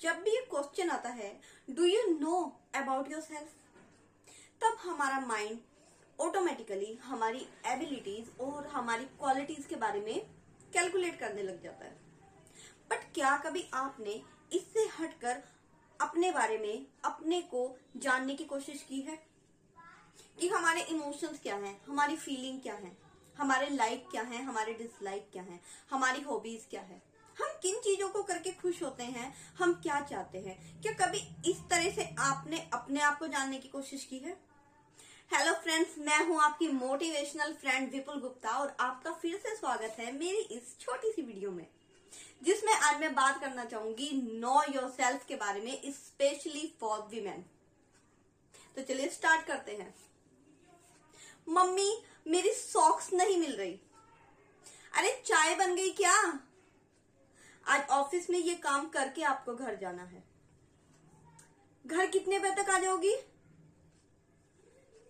जब भी ये क्वेश्चन आता है do you know about yourself तब हमारा माइंड ऑटोमेटिकली हमारी एबिलिटीज और हमारी क्वालिटीज के बारे में कैलकुलेट करने लग जाता है। बट क्या कभी आपने इससे हटकर अपने बारे में, अपने को जानने की कोशिश की है? कि हमारे इमोशंस क्या हैं, हमारी फीलिंग क्या है, हमारे लाइक क्या है, हमारे डिसलाइक क्या है, हमारी हॉबीज क्या है? हम किन चीज़ों को करके खुश होते हैं? हम क्या चाहते हैं? क्या कभी इस तरह से आपने अपने आप को जानने की कोशिश की है? हेलो फ्रेंड्स मैं हूँ आपकी मोटिवेशनल फ्रेंड विपुल गुप्ता और आपका फिर से स्वागत है मेरी इस छोटी सी वीडियो में, जिसमें आज मैं बात करना चाहूँगी नो योर सेल्फ के बारे में स्पेशली फॉर वीमेन तो चलिए स्टार्ट करते हैं। मम्मी, मेरी सॉक्स नहीं मिल रही। अरे, चाय बन गई क्या? आज ऑफ़िस में ये काम करके आपको घर जाना है। घर कितने बजे तक आ जाओगी?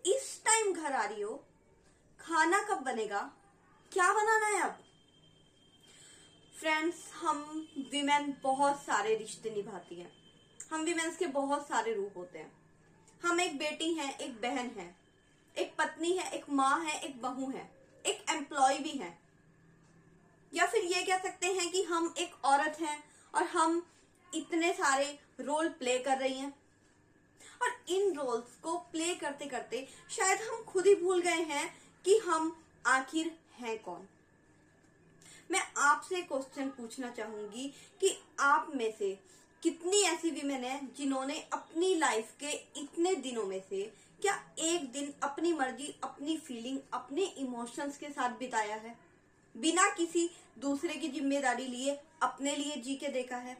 इस टाइम घर आ रही हो। खाना कब बनेगा? क्या बनाना है अब? फ्रेंड्स हम विमेन बहुत सारे रिश्ते निभाती हैं। हम विमेन्स के बहुत सारे रूप होते हैं। हम एक बेटी हैं, एक बहन है। एक पत्नी है, एक माँ है, एक बहू है। एक एम्प्लॉय भी है। या फिर ये कह सकते हैं हम एक औरत हैं और हम इतने सारे रोल प्ले कर रही हैं। और इन रोल्स को प्ले करते करते शायद हम खुद ही भूल गए हैं कि हम आखिर हैं कौन। मैं आपसे क्वेश्चन पूछना चाहूँगी कि आप में से कितनी ऐसी विमेन है जिन्होंने अपनी लाइफ के इतने दिनों में से क्या एक दिन अपनी मर्ज़ी, अपनी फीलिंग अपने इमोशंस के साथ बिताया है? बिना किसी दूसरे की ज़िम्मेदारी लिए अपने लिए जी के देखा है?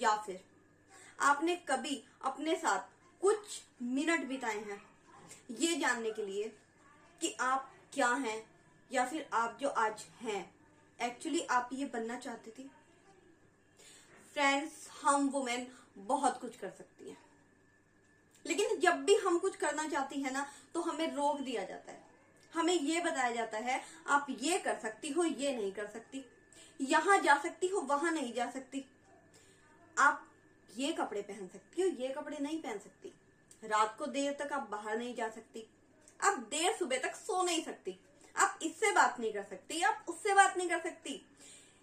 या फिर आपने कभी अपने साथ कुछ मिनट बिताए हैं? ये जानने के लिए कि आप क्या हैं या फिर आप जो आज हैं एक्चुअली आप ये बनना चाहती थी? फ्रेंड्स हम वुमेन बहुत कुछ कर सकती हैं। लेकिन जब भी हम कुछ करना चाहती है ना तो हमें रोक दिया जाता है। हमें ये बताया जाता है, आप ये कर सकती हो, ये नहीं कर सकती। यहाँ जा सकती हो, वहाँ नहीं जा सकती। आप ये कपड़े पहन सकती हो, ये कपड़े नहीं पहन सकती। रात को देर तक आप बाहर नहीं जा सकती। आप देर सुबह तक सो नहीं सकती। आप इससे बात नहीं कर सकती, आप उससे बात नहीं कर सकती।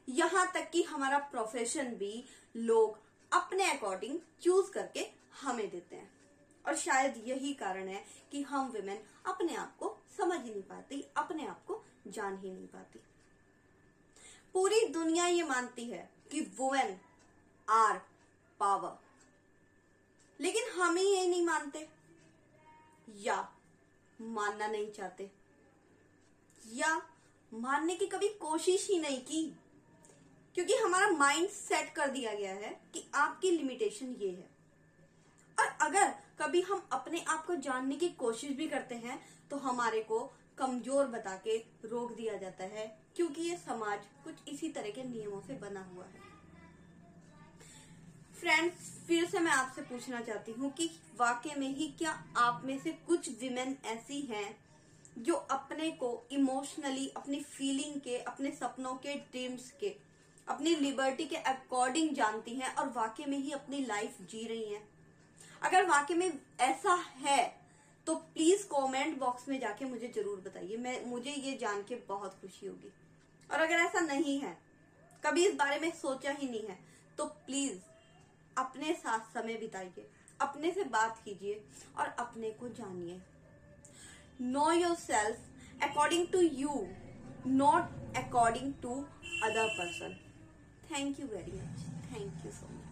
यहाँ तक कि हमारा प्रोफेशन भी लोग अपने अकॉर्डिंग चूज़ करके हमें देते हैं। और शायद यही कारण है कि हम विमेन अपने आप को समझ ही नहीं पाती, अपने आप को जान ही नहीं पाती। पूरी दुनिया ये मानती है कि वुमेन आर पावर लेकिन हम ही ये नहीं मानते, या मानना नहीं चाहते, या मानने की कभी कोशिश ही नहीं की, क्योंकि हमारा माइंड सेट कर दिया गया है कि आपकी लिमिटेशन ये है। और अगर कभी हम अपने आप को जानने की कोशिश भी करते हैं तो हमारे को कमज़ोर बता के रोक दिया जाता है, क्योंकि ये समाज कुछ इसी तरह के नियमों से बना हुआ है। फ्रेंड्स फिर से मैं आपसे पूछना चाहती हूँ कि वाकई में ही क्या आप में से कुछ विमेन ऐसी हैं जो अपने को इमोशनली अपनी फीलिंग के, अपने सपनों के ड्रीम्स के, अपनी लिबर्टी के अकॉर्डिंग जानती हैं और वाकई में ही अपनी लाइफ जी रही हैं? अगर वाकई में ऐसा है तो प्लीज़ कमेंट बॉक्स में जाके मुझे ज़रूर बताइए। मैं, मुझे ये जान के बहुत खुशी होगी। और अगर ऐसा नहीं है, कभी इस बारे में सोचा ही नहीं है तो प्लीज़ अपने साथ समय बिताइए, अपने से बात कीजिए और अपने को जानिए। Know yourself according to you not according to other person thank you very much thank you so much